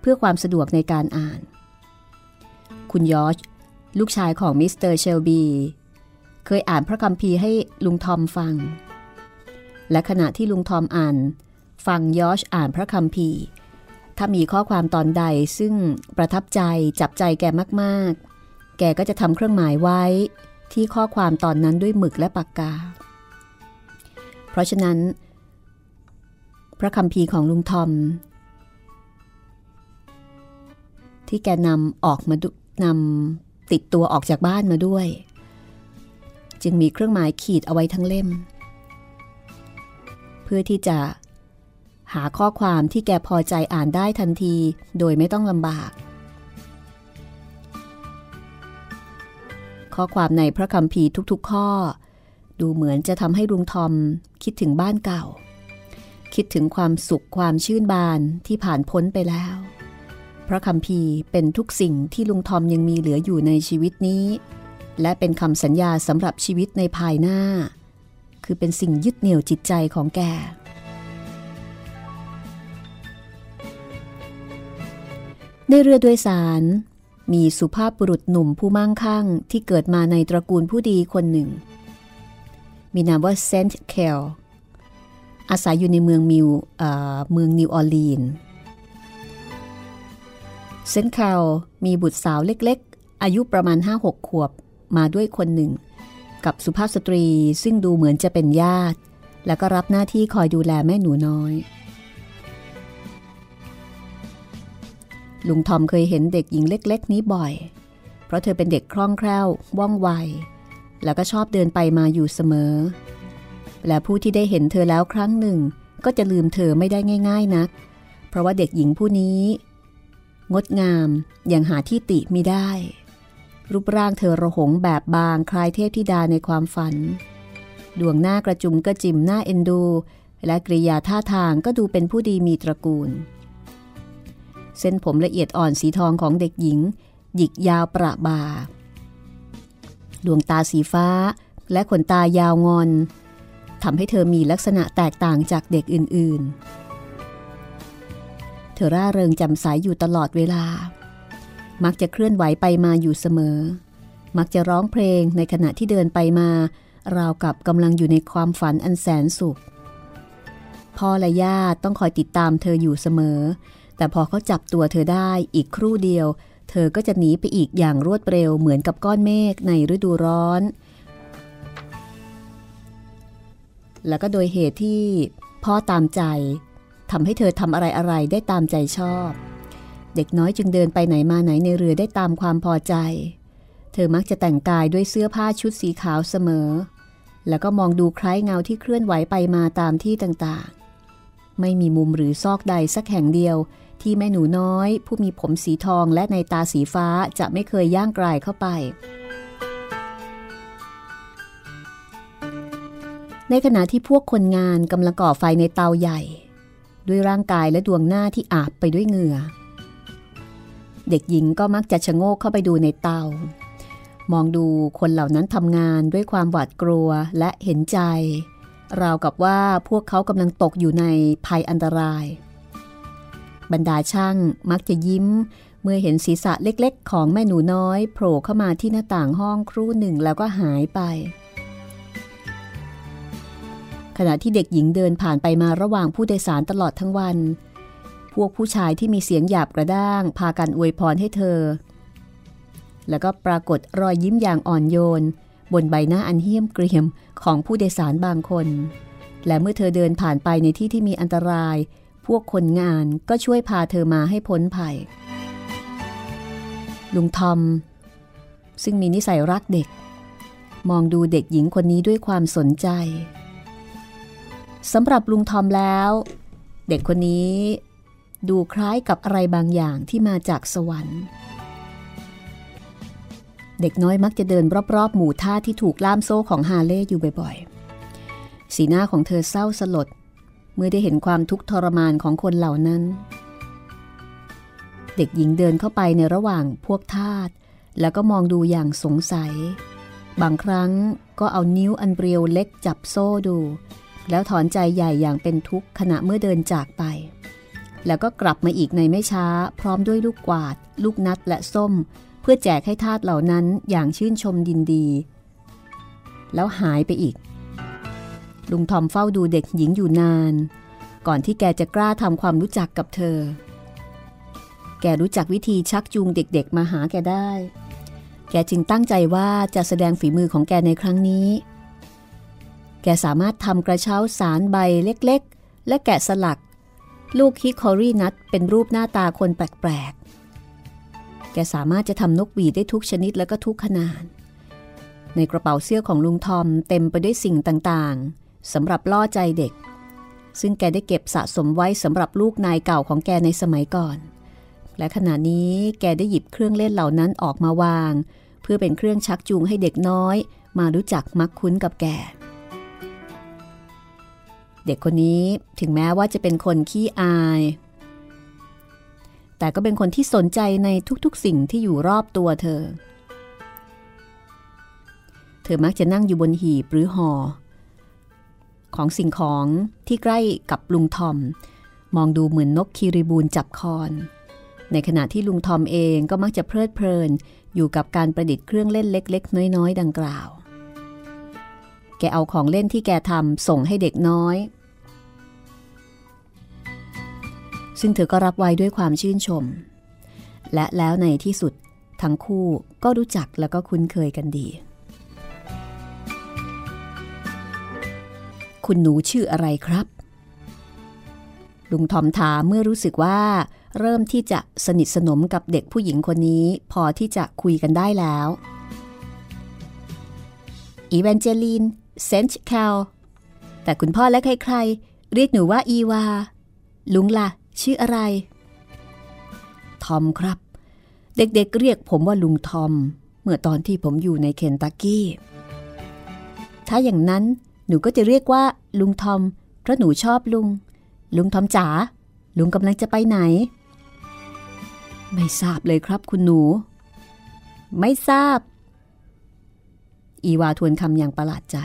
เพื่อความสะดวกในการอ่าน คุณยอชลูกชายของมิสเตอร์เชลบีเคยอ่านพระคัมภีร์ให้ลุงทอมฟัง และขณะที่ลุงทอมอ่าน ฟังยอชอ่านพระคัมภีร์ ถ้ามีข้อความตอนใดซึ่งประทับใจจับใจแกมากๆ แกก็จะทำเครื่องหมายไว้ที่ข้อความตอนนั้นด้วยหมึกและปากกา เพราะฉะนั้น พระคำพีของลุงทอม ที่แกนำออกมานำติดตัวออกจากบ้านมาด้วย จึงมีเครื่องหมายขีดเอาไว้ทั้งเล่ม เพื่อที่จะหาข้อความที่แกพอใจอ่านได้ทันทีโดยไม่ต้องลำบาก ข้อความในพระคัมภีร์ทุกๆข้อ ดูเหมือนจะทำให้ลุงทอมคิดถึงบ้านเก่า คิดถึงความสุขความชื่นบานที่ผ่านพ้นไปแล้ว พระคัมภีเป็นทุกสิ่งที่ลุงทอมยังมีเหลืออยู่ในชีวิตนี้ และเป็นคำสัญญาสำหรับชีวิตในภายหน้า คือเป็นสิ่งยึดเหนี่ยวจิตใจของแกในเรือโดยสาร มีสุภาพบุรุษหนุ่มผู้มั่งคั่งที่เกิดมาในตระกูลผู้ดีคนหนึ่ง มีนามว่าเซนต์เคล อาศัยอยู่ในเมืองมิวเมืองนิวออร์ลีนเซนต์เคลมีบุตรสาวเล็กๆ อายุประมาณ 5-6 ขวบมาด้วยคนหนึ่ง กับสุภาพสตรีซึ่งดูเหมือนจะเป็นญาติ แล้วก็รับหน้าที่คอยดูแลแม่หนูน้อย ลุงทอมเคยเห็นเด็กหญิงเล็ก ๆ นี้บ่อย เพราะเธอเป็นเด็กคล่องแคล่วว่องไว แล้วก็ชอบเดินไปมาอยู่เสมอ และผู้ที่ได้เห็นเธอแล้วครั้งหนึ่ง ก็จะลืมเธอไม่ได้ง่าย ๆนัก เพราะว่าเด็กหญิงผู้นี้ งดงามอย่างหาที่ติไม่ได้ รูปร่างเธอระหงแบบบางคล้ายเทพธิดาในความฝัน ดวงหน้ากระจุมกระจิมหน้าเอ็นดู และกริยาท่าทางก็ดูเป็นผู้ดีมีตระกูล เส้นผมละเอียดอ่อนสีทองของเด็กหญิง หยิกยาวประบาดวงตาสีฟ้าและขนตายาวงอน ทำให้เธอมีลักษณะแตกต่างจากเด็กอื่นๆ เธอร่าเริงจำสายอยู่ตลอดเวลา มักจะเคลื่อนไหวไปมาอยู่เสมอ มักจะร้องเพลงในขณะที่เดินไปมา ราวกับกำลังอยู่ในความฝันอันแสนสุข พ่อและย่าต้องคอยติดตามเธออยู่เสมอ แต่พอเขาจับตัวเธอได้อีกครู่เดียว เธอก็จะหนีไปอีกอย่างรวดเร็วเหมือนกับก้อนเมฆในฤดูร้อน แล้วก็โดยเหตุที่พ่อตามใจทำให้เธอทำอะไรอะไรได้ตามใจชอบ เด็กน้อยจึงเดินไปไหนมาไหนในเรือได้ตามความพอใจ เธอมักจะแต่งกายด้วยเสื้อผ้าชุดสีขาวเสมอ แล้วก็มองดูคล้ายเงาที่เคลื่อนไหวไปมาตามที่ต่างๆ ไม่มีมุมหรือซอกใดสักแห่งเดียว ที่แม่หนูน้อย ผู้มีผมสีทองและในตาสีฟ้าจะไม่เคยย่างกลายเข้าไป ในขณะที่พวกคนงานกำลังก่อไฟในเตาใหญ่ ด้วยร่างกายและดวงหน้าที่อาบไปด้วยเหงื่อ เด็กหญิงก็มักจะชะโงกเข้าไปดูในเตา มองดูคนเหล่านั้นทำงานด้วยความหวาดกลัวและเห็นใจ ราวกับว่าพวกเขากำลังตกอยู่ในภัยอันตราย บรรดาช่างมักจะยิ้มเมื่อเห็นศีรษะเล็กๆ ของแม่หนูน้อยโผล่เข้ามาที่หน้าต่างห้องครู่หนึ่งแล้วก็หายไป ขณะที่เด็กหญิงเดินผ่านไปมาระหว่างผู้โดยสารตลอดทั้งวัน พวกผู้ชายที่มีเสียงหยาบกระด้าง พากันอวยพรให้เธอ แล้วก็ปรากฏรอยยิ้มอย่างอ่อนโยน บนใบหน้าอันเหี้ยมเกรียมของผู้โดยสารบางคน และเมื่อเธอเดินผ่านไปในที่ที่มีอันตราย พวกคนงานก็ช่วยพาเธอมาให้พ้นภัย ลุงทอม ซึ่งมีนิสัยรักเด็ก มองดูเด็กหญิงคนนี้ด้วยความสนใจ สำหรับลุงทอมแล้ว เด็กคนนี้ดูคล้ายกับอะไรบางอย่างที่มาจากสวรรค์ เด็กน้อยมักจะเดินรอบๆ หมู่ท่าที่ถูกล่ามโซ่ของฮาเล่อยู่บ่อยๆ สีหน้าของเธอเศร้าสลด เมื่อได้เห็นความทุกข์ทรมานของคนเหล่านั้น เด็กหญิงเดินเข้าไปในระหว่างพวกทาสแล้วก็มองดูอย่างสงสัย บางครั้งก็เอานิ้วอันเปรียวเล็กจับโซ่ดู แล้วถอนใจใหญ่อย่างเป็นทุกข์ขณะเมื่อเดินจากไป แล้วก็กลับมาอีกในไม่ช้า พร้อมด้วยลูกกวาด ลูกนัดและส้ม เพื่อแจกให้ทาสเหล่านั้นอย่างชื่นชมดินดี แล้วหายไปอีก ลุงทอมเฝ้าดูเด็กหญิงอยู่นาน ก่อนที่แกจะกล้าทำความรู้จักกับเธอ แกรู้จักวิธีชักจูงเด็กๆ มาหาแกได้ แกจึงตั้งใจว่าจะแสดงฝีมือของแกในครั้งนี้ แกสามารถทำกระเช้าสารใบเล็กๆ และแกะสลัก ลูกฮิคอรี่นัทเป็นรูปหน้าตาคนแปลกๆ แกสามารถจะทำนกหวีได้ทุกชนิดและก็ทุกขนาด ในกระเป๋าเสื้อของลุงทอมเต็มไปด้วยสิ่งต่างๆสำหรับล่อใจเด็ก ซึ่งแกได้เก็บสะสมไว้สำหรับลูกนายเก่าของแกในสมัยก่อน และขณะนี้แกได้หยิบเครื่องเล่นเหล่านั้นออกมาวาง เพื่อเป็นเครื่องชักจูงให้เด็กน้อย มารู้จักมักคุ้นกับแก เด็กคนนี้ถึงแม้ว่าจะเป็นคนขี้อาย แต่ก็เป็นคนที่สนใจในทุกๆสิ่งที่อยู่รอบตัวเธอ เธอมักจะนั่งอยู่บนหีบหรือหอ ของสิ่งของที่ใกล้กับลุงทอม มองดูเหมือนนกคีริบูนจับคอนในขณะที่ลุงทอมเองก็มักจะเพลิดเพลินอยู่กับการประดิษฐ์เครื่องเล่นเล็ก ๆ น้อย ๆ ดังกล่าว แกเอาของเล่นที่แกทำส่งให้เด็กน้อย ซึ่งเธอก็รับไว้ด้วยความชื่นชม และแล้วในที่สุดทั้งคู่ก็รู้จักแล้วก็คุ้นเคยกันดี คุณหนูชื่ออะไรครับ ลุงทอมถามเมื่อรู้สึกว่า เริ่มที่จะสนิทสนมกับเด็กผู้หญิงคนนี้ พอที่จะคุยกันได้แล้วอีเวนเจลีน เซนช์แคลแต่คุณพ่อและใครๆ เรียกหนูว่าอีวา ลุงละ่ะ ชื่ออะไร ทอมครับ เด็กๆเรียกผมว่าลุงทอม เมื่อตอนที่ผมอยู่ในเคนตักกี้ ถ้าอย่างนั้นหนูก็จะเรียกว่า ลุงทอม เพราะหนูชอบลุง ลุงทอมจ๋า ลุงกำลังจะไปไหน ไม่ทราบเลยครับคุณหนู ไม่ทราบ อีวาทวนคำอย่างประหลาดใจ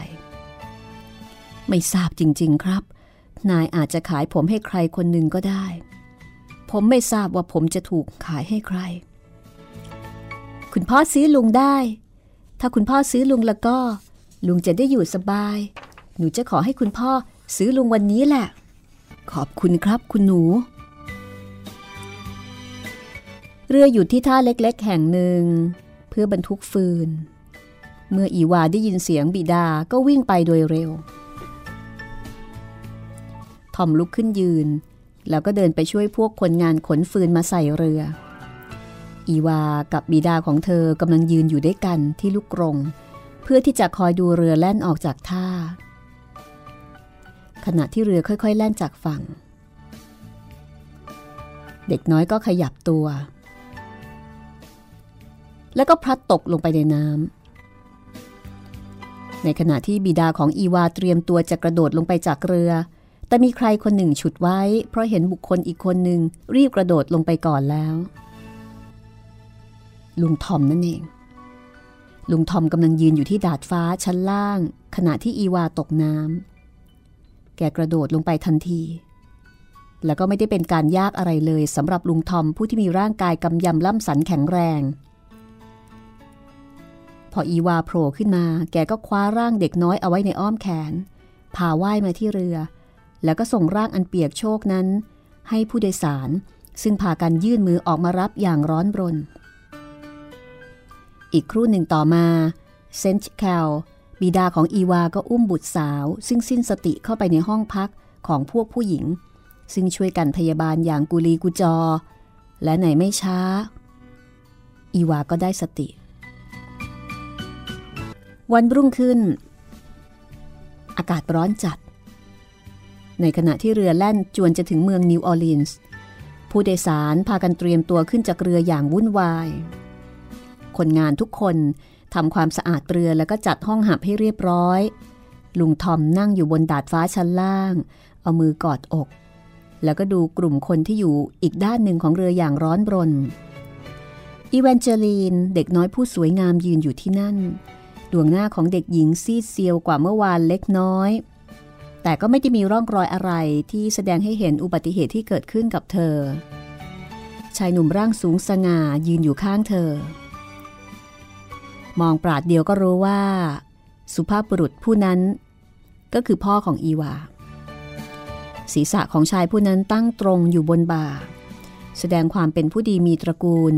ไม่ทราบจริง ๆ ครับ นายอาจจะขายผมให้ใครคนหนึ่งก็ได้ ผมไม่ทราบว่าผมจะถูกขายให้ใคร คุณพ่อซื้อลุงได้ ถ้าคุณพ่อซื้อลุงแล้วก็ ลุงจะได้อยู่สบาย หนูจะขอให้คุณพ่อซื้อลุงวันนี้แหละ ขอบคุณครับ คุณหนู เรืออยู่ที่ท่าเล็ก ๆ แห่งหนึ่ง เพื่อบรรทุกฟืน เมื่ออีวาได้ยินเสียงบิดาก็วิ่งไปโดยเร็ว ทอมลุกขึ้นยืน แล้วก็เดินไปช่วยพวกคนงานขนฟืนมาใส่เรือ อีวากับบิดาของเธอกำลังยืนอยู่ด้วยกันที่ลูกกรง เพื่อที่จะคอยดูเรือแล่นออกจากท่า ขณะที่เรือค่อยๆ แล่นจากฝั่ง เด็กน้อยก็ขยับตัว แล้วก็พลัดตกลงไปในน้ำ ในขณะที่บิดาของอีวาเตรียมตัวจะกระโดดลงไปจากเรือ แต่มีใครคนหนึ่งฉุดไว้ เพราะเห็นบุคคลอีกคนหนึ่งรีบกระโดดลงไปก่อนแล้ว ลุงทอมนั่นเอง ลุงทอมกำลังยืนอยู่ที่ดาดฟ้าชั้นล่าง ขณะที่อีวาตกน้ำแกกระโดดลงไปทันที แล้วก็ไม่ได้เป็นการยากอะไรเลยสำหรับลุงทอมผู้ที่มีร่างกายกำยำล่ำสันแข็งแรง พออีวาโผล่ขึ้นมา แกก็คว้าร่างเด็กน้อยเอาไว้ในอ้อมแขน พาว่ายมาที่เรือ แล้วก็ส่งร่างอันเปียกโชกนั้น ให้ผู้โดยสาร ซึ่งพากันยื่นมือออกมารับอย่างร้อนรน อีกครู่หนึ่งต่อมาเซนต์แคลบิดาของอีวาก็อุ้มบุตรสาว ซึ่งสิ้นสติเข้าไปในห้องพักของพวกผู้หญิง ซึ่งช่วยกันพยาบาลอย่างกุลีกุจอ และในไม่ช้า อีวาก็ได้สติ วันรุ่งขึ้น อากาศร้อนจัด ในขณะที่เรือแล่นจวนจะถึงเมืองนิวออร์ลีนส์ผู้โดยสารพากันเตรียมตัวขึ้นจากเรืออย่างวุ่นวาย คนงานทุกคนทำความสะอาดเรือแล้วก็จัดห้องหับให้เรียบร้อย ลุงทอมนั่งอยู่บนดาดฟ้าชั้นล่าง เอามือกอดอก แล้วก็ดูกลุ่มคนที่อยู่อีกด้านหนึ่งของเรืออย่างร้อนรนอีเวนเจลีนเด็กน้อยผู้สวยงามยืนอยู่ที่นั่น ดวงหน้าของเด็กหญิงซีดเซียวกว่าเมื่อวานเล็กน้อย แต่ก็ไม่ได้มีร่องรอยอะไรที่แสดงให้เห็นอุบัติเหตุที่เกิดขึ้นกับเธอ ชายหนุ่มร่างสูงสง่ายืนอยู่ข้างเธอ มองปราดเดียวก็รู้ว่า สุภาพบุรุษผู้นั้น ก็คือพ่อของอีวา ศีรษะของชายผู้นั้นตั้งตรงอยู่บนบ่า แสดงความเป็นผู้ดีมีตระกูล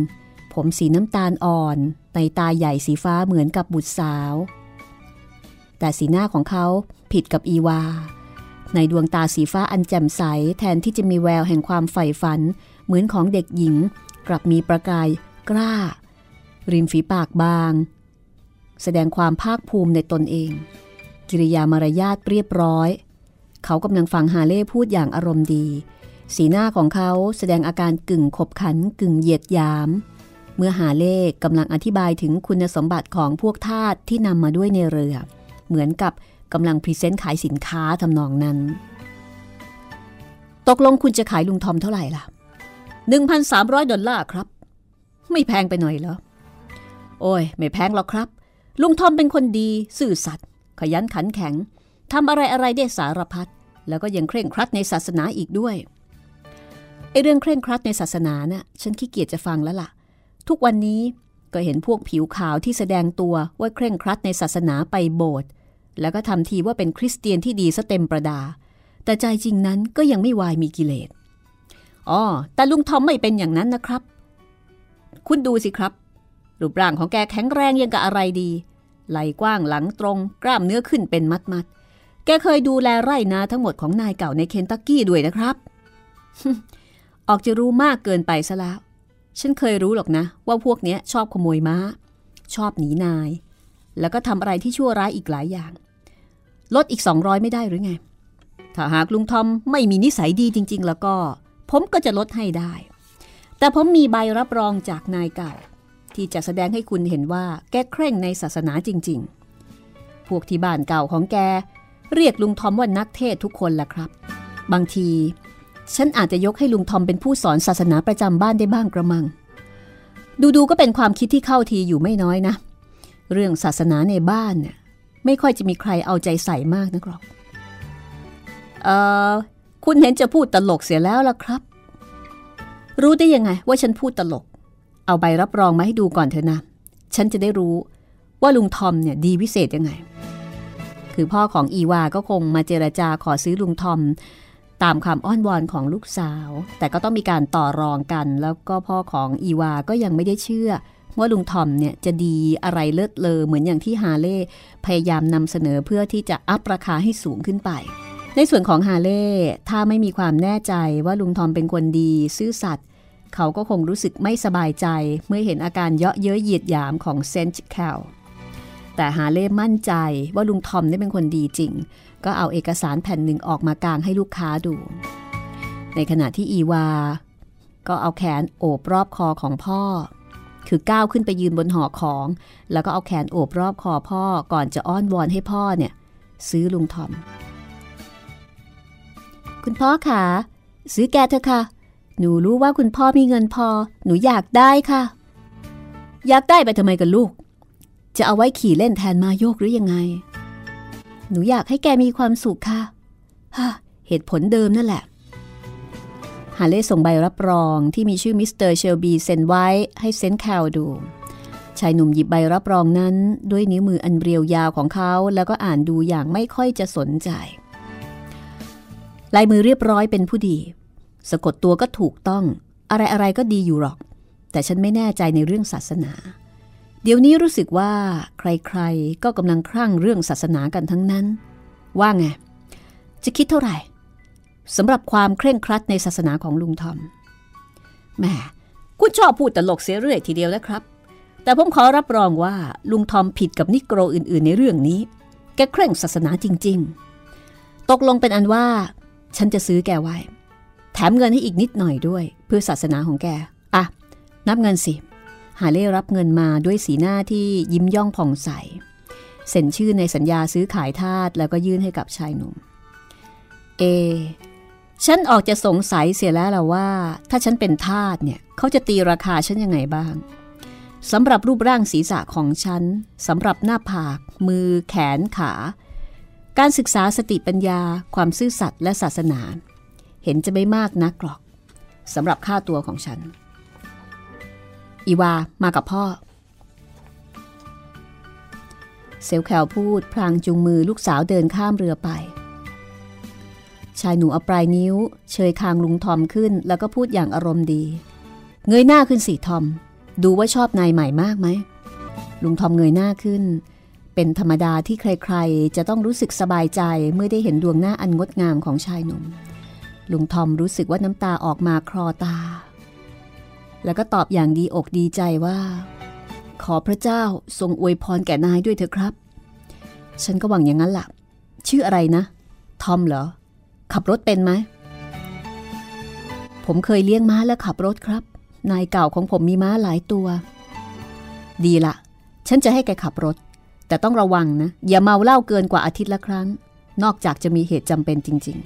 ผมสีน้ำตาลอ่อน ในตาใหญ่สีฟ้าเหมือนกับบุตรสาว แต่สีหน้าของเขาผิดกับอีวา ในดวงตาสีฟ้าอันแจ่มใสแทนที่จะมีแววแห่งความใฝ่ฝัน เหมือนของเด็กหญิง กลับมีประกายกล้า ริมฝีปากบาง แสดงความภาคภูมิในตนเอง กิริยามารยาทเรียบร้อย เขากำลังฟังฮาเล่พูดอย่างอารมณ์ดีสีหน้าของเขาแสดงอาการกึ่งขบขันกึ่งเหยียดยาม เมื่อหาเลขกำลังอธิบายถึงคุณสมบัติของพวกทาสที่นำมาด้วยในเรือ เหมือนกับกำลังพรีเซนต์ขายสินค้าทำนองนั้น ตกลงคุณจะขายลุงทอมเท่าไหร่ล่ะ 1,300 ดอลลาร์ครับ ไม่แพงไปหน่อยเหรอ โอ้ย ไม่แพงหรอกครับ ลุงทอมเป็นคนดี ซื่อสัตย์ขยันขันแข็งทำอะไรอะไรได้สารพัดแล้วก็ยังเคร่งครัดในศาสนาอีกด้วยไอเรื่องเคร่งครัดในศาสนานะ่ะฉันขี้เกียจจะฟังแล้วล่ะ ทุกวันนี้ก็เห็นพวกผิวขาวที่แสดงตัวว่าเคร่งครัดในศาสนาไปโบสถ์แล้วก็ทำทีว่าเป็นคริสเตียนที่ดีซะเต็มประดา แต่ใจจริงนั้นก็ยังไม่วายมีกิเลสอ๋อแต่ลุงทอมไม่เป็นอย่างนั้นนะครับ คุณดูสิครับ รูปร่างของแกแข็งแรงยังกับอะไรดี ไหลกว้างหลังตรง กล้ามเนื้อขึ้นเป็นมัดมัดแกเคยดูแลไร่นาทั้งหมดของนายเก่าในเคนตักกี้ด้วยนะครับ ออกจะรู้มากเกินไปซะแล้ว ฉันเคยรู้หรอกนะ ว่าพวกนี้ชอบขโมยม้า ชอบหนีนาย แล้วก็ทำอะไรที่ชั่วร้ายอีกหลายอย่าง ลดอีก 200 ไม่ได้หรือไง ถ้าหากลุงทอมไม่มีนิสัยดีจริง ๆ แล้วก็ ผมก็จะลดให้ได้ แต่ผมมีใบรับรองจากนายเก่า ที่จะแสดงให้คุณเห็นว่าแกเคร่งในศาสนาจริง ๆ พวกที่บ้านเก่าของแก เรียกลุงทอมว่านักเทศทุกคนแหละครับ บางที ฉันอาจจะยกให้ลุงทอมเป็นผู้สอนศาสนาประจำบ้านได้บ้างกระมัง ดูๆก็เป็นความคิดที่เข้าทีอยู่ไม่น้อยนะ เรื่องศาสนาในบ้านเนี่ยไม่ค่อยจะมีใครเอาใจใส่มากนักหรอก เอ่อคุณเห็นจะพูดตลกเสียแล้วล่ะครับ รู้ได้ยังไงว่าฉันพูดตลก เอาใบรับรองมาให้ดูก่อนเถอะนะ ฉันจะได้รู้ว่าลุงทอมเนี่ยดีวิเศษยังไง คือพ่อของอีวาก็คงมาเจรจาขอซื้อลุงทอม ตามคำอ้อนวอนของลูกสาว แต่ก็ต้องมีการต่อรองกัน แล้วก็พ่อของอีวาก็ยังไม่ได้เชื่อ ว่าลุงทอมเนี่ยจะดีอะไรเลิศเลอเหมือนอย่างที่ฮาเล่พยายามนำเสนอเพื่อที่จะ up ราคาให้สูงขึ้นไป ในส่วนของฮาเล่ถ้าไม่มีความแน่ใจว่าลุงทอมเป็นคนดีซื่อสัตย์เขาก็คงรู้สึกไม่สบายใจ เมื่อเห็นอาการเยาะเย้ยเหยียดหยามของเซนต์แคลแต่ฮาเล่มั่นใจว่าลุงทอมได้เป็นคนดีจริง ก็เอาเอกสารแผ่นหนึ่งออกมากางให้ลูกค้าดู ในขณะที่อีวา ก็เอาแขนโอบรอบคอของพ่อ คือก้าวขึ้นไปยืนบนหอของ แล้วก็เอาแขนโอบรอบคอพ่อก่อนจะอ้อนวอนให้พ่อเนี่ย ซื้อลุงทอม คุณพ่อคะซื้อแกเถอะค่ะ หนูรู้ว่าคุณพ่อมีเงินพอ หนูอยากได้ค่ะ อยากได้ไปทำไมกันลูก จะเอาไว้ขี่เล่นแทนม้าโยกหรือยังไง หนูอยากให้แกมีความสุขค่ะฮะเหตุผลเดิมนั่นแหละ ฮาเล่ส่งใบรับรองที่มีชื่อมิสเตอร์เชลบีเซ็นไว้ให้เซนต์แคลดู ชายหนุ่มหยิบใบรับรองนั้นด้วยนิ้วมืออันเรียวยาวของเขาแล้วก็อ่านดูอย่างไม่ค่อยจะสนใจ ลายมือเรียบร้อยเป็นผู้ดี สะกดตัวก็ถูกต้อง อะไรอะไรก็ดีอยู่หรอก แต่ฉันไม่แน่ใจในเรื่องศาสนา เดี๋ยวนี้รู้สึกว่าใครๆก็กำลังคลั่งเรื่องศาสนากันทั้งนั้น ว่าไง จะคิดเท่าไหร่สำหรับความเคร่งครัดในศาสนาของลุงทอมแหมคุณชอบพูดตลกเสียเรื่อยทีเดียวนะครับ แต่ผมขอรับรองว่าลุงทอมผิดกับนิโกรอื่นๆ ในเรื่องนี้ แกเคร่งศาสนาจริง ๆ ตกลงเป็นอันว่า ฉันจะซื้อแกไว้ แถมเงินให้อีกนิดหน่อยด้วย เพื่อศาสนาของแก อะ นับเงินสิ หาเล่รับเงินมาด้วยสีหน้าที่ยิ้มย่องผ่องใส เซ็นชื่อในสัญญาซื้อขายทาสแล้วก็ยื่นให้กับชายหนุ่ม เอ ฉันออกจะสงสัยเสียแล้วล่ะว่า ถ้าฉันเป็นทาสเนี่ยเขาจะตีราคาฉันยังไงบ้างสำหรับรูปร่างศีรษะของฉันสำหรับหน้าผาก มือ แขนขา การศึกษาสติปัญญา ความซื่อสัตย์และศาสนา เห็นจะไม่มากนักหรอกสำหรับค่าตัวของฉัน อีวามากับพ่อ เซลแคลพูดพลางจูงมือลูกสาวเดินข้ามเรือไป ชายหนูเอาปลายนิ้ว เชยคางลุงทอมขึ้นแล้วก็พูดอย่างอารมณ์ดี เงยหน้าขึ้นสิทอม ดูว่าชอบนายใหม่มากไหม ลุงทอมเงยหน้าขึ้น เป็นธรรมดาที่ใครๆ จะต้องรู้สึกสบายใจเมื่อได้เห็นดวงหน้าอันงดงามของชายหนุ่มลุงทอมรู้สึกว่าน้ำตาออกมาคลอตา แล้วก็ตอบอย่างดีอกดีใจว่า ขอพระเจ้าทรงอวยพรแก่นายด้วยเถอะครับ ฉันก็หวังอย่างนั้นละ่ะ ชื่ออะไรนะ ทอมเหรอ ขับรถเป็นไหม ผมเคยเลี้ยงม้าและขับรถครับ นายเก่าของผมมีม้าหลายตัว ดีละฉันจะให้แกขับรถ แต่ต้องระวังนะ อย่าเมาเหล้าเกินกว่าอาทิตย์ละครั้ง นอกจากจะมีเหตุจำเป็นจริง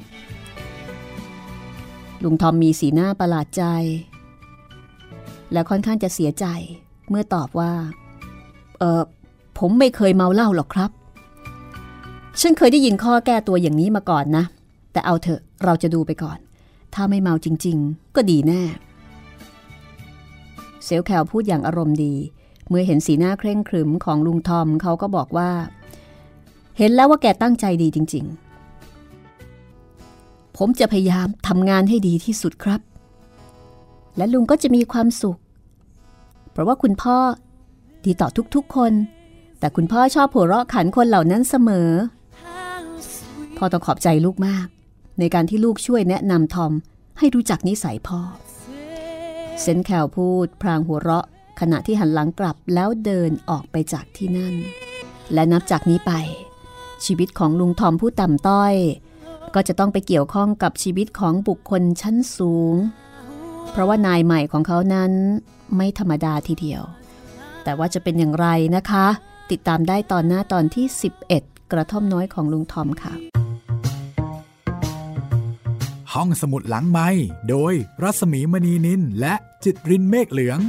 ๆ ลุงทอมมีสีหน้าประหลาดใจ และค่อนข้างจะเสียใจ เมื่อตอบว่า เออผมไม่เคยเมาเหล้าหรอกครับ ฉันเคยได้ยินข้อแก้ตัวอย่างนี้มาก่อนนะ แต่เอาเถอะเราจะดูไปก่อน ถ้าไม่เมาจริง ๆ ก็ดีแน่ เซลแคลพูดอย่างอารมณ์ดี เมื่อเห็นสีหน้าเคร่งครึมของลุงทอมเขาก็บอกว่า เห็นแล้วว่าแกตั้งใจดีจริง ๆ ผมจะพยายามทำงานให้ดีที่สุดครับ และลุงก็จะมีความสุข เพราะว่าคุณพ่อดีต่อทุกๆคน แต่คุณพ่อชอบหัวเราะขันคนเหล่านั้นเสมอ พ่อต้องขอบใจลูกมาก ในการที่ลูกช่วยแนะนำทอมให้รู้จักนิสัยพ่อ เซนแคลพูด พรางหัวเราะ ขณะที่หันหลังกลับแล้วเดินออกไปจากที่นั่น และนับจากนี้ไป ชีวิตของลุงทอมผู้ต่ำต้อย ก็จะต้องไปเกี่ยวข้องกับชีวิตของบุคคลชั้นสูง เพราะว่านายใหม่ของเขานั้นไม่ธรรมดาทีเดียว แต่ว่าจะเป็นอย่างไรนะคะ ติดตามได้ตอนหน้าตอนที่ 11 กระท่อมน้อยของลุงทอมค่ะ ห้องสมุดหลังไม้โดยรัสมีมณีนินและจิตรินเมฆเหลือง